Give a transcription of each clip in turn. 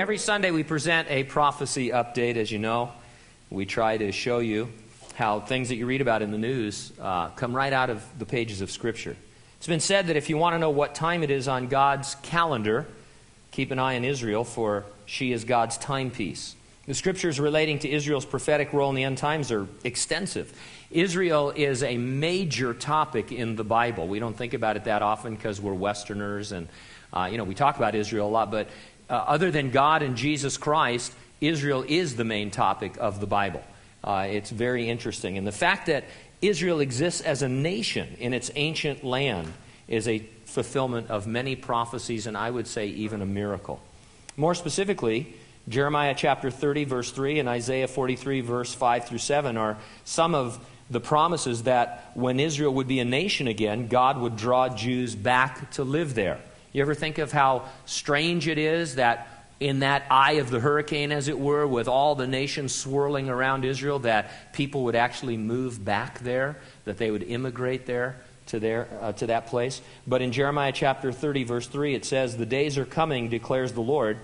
Every Sunday we present a prophecy update, as you know. We try to show you how things that you read about in the news uh, come right out of the pages of Scripture. It's been said that if you want to know what time it is on God's calendar, keep an eye on Israel, for she is God's timepiece. The scriptures relating to Israel's prophetic role in the end times are extensive. Israel is a major topic in the Bible. We don't think about it that often because we're Westerners and, uh, you know, we talk about Israel a lot, but uh, other than God and Jesus Christ, Israel is the main topic of the Bible. Uh, it's very interesting. And the fact that Israel exists as a nation in its ancient land is a fulfillment of many prophecies, and I would say even a miracle. More specifically, Jeremiah chapter 30, verse 3, and Isaiah 43, verse 5 through 7 are some of the promises that when Israel would be a nation again, God would draw Jews back to live there. You ever think of how strange it is that in that eye of the hurricane, as it were, with all the nations swirling around Israel, that people would actually move back there, that they would immigrate there to, there, uh, to that place. But in Jeremiah chapter 30, verse 3, it says, The days are coming, declares the Lord.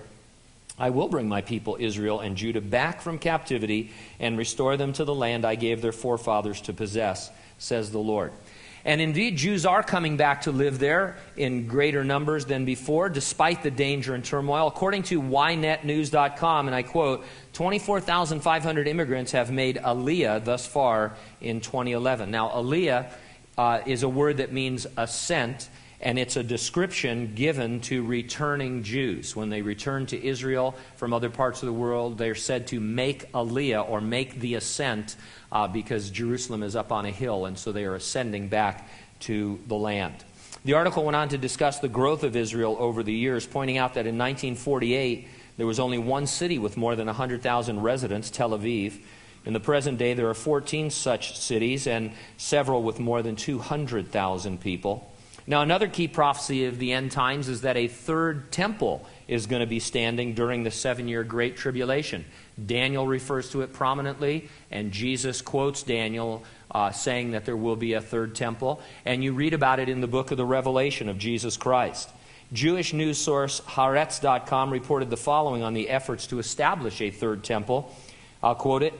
I will bring my people Israel and Judah back from captivity and restore them to the land I gave their forefathers to possess, says the Lord. And indeed, Jews are coming back to live there in greater numbers than before, despite the danger and turmoil. According to YNetNews.com, and I quote, 24,500 immigrants have made Aliyah thus far in 2011. Now, Aliyah uh, is a word that means ascent, and it's a description given to returning Jews. When they return to Israel from other parts of the world, they're said to make Aliyah or make the ascent uh, because Jerusalem is up on a hill, and so they are ascending back to the land. The article went on to discuss the growth of Israel over the years, pointing out that in 1948 there was only one city with more than 100,000 residents, Tel Aviv. In the present day, there are 14 such cities and several with more than 200,000 people. Now, another key prophecy of the end times is that a third temple is going to be standing during the seven year Great Tribulation. Daniel refers to it prominently, and Jesus quotes Daniel uh, saying that there will be a third temple. And you read about it in the book of the Revelation of Jesus Christ. Jewish news source Haaretz.com reported the following on the efforts to establish a third temple. I'll quote it.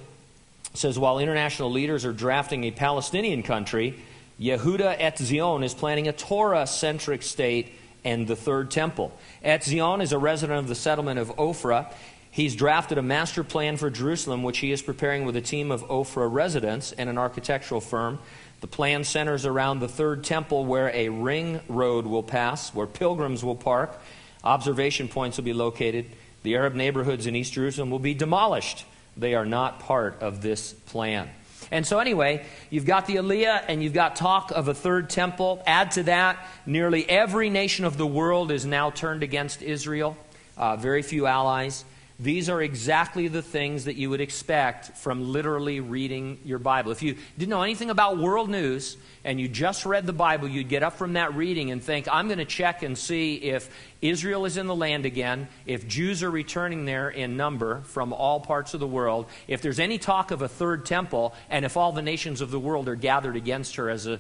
It says, While international leaders are drafting a Palestinian country, Yehuda Etzion is planning a Torah centric state and the third temple. Etzion is a resident of the settlement of Ophrah. He's drafted a master plan for Jerusalem, which he is preparing with a team of Ophrah residents and an architectural firm. The plan centers around the third temple where a ring road will pass, where pilgrims will park, observation points will be located. The Arab neighborhoods in East Jerusalem will be demolished. They are not part of this plan. And so, anyway, you've got the Aliyah and you've got talk of a third temple. Add to that, nearly every nation of the world is now turned against Israel, uh, very few allies. These are exactly the things that you would expect from literally reading your Bible. If you didn't know anything about world news and you just read the Bible, you'd get up from that reading and think, I'm going to check and see if Israel is in the land again, if Jews are returning there in number from all parts of the world, if there's any talk of a third temple, and if all the nations of the world are gathered against her as a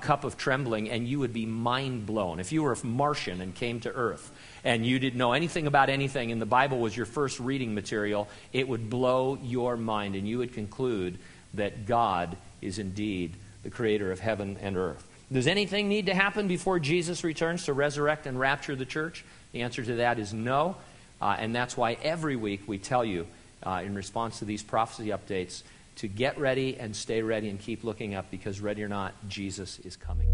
cup of trembling, and you would be mind blown. If you were a Martian and came to Earth, and you didn't know anything about anything, and the Bible was your first reading material, it would blow your mind, and you would conclude that God is indeed the creator of heaven and earth. Does anything need to happen before Jesus returns to resurrect and rapture the church? The answer to that is no. Uh, and that's why every week we tell you, uh, in response to these prophecy updates, to get ready and stay ready and keep looking up because, ready or not, Jesus is coming.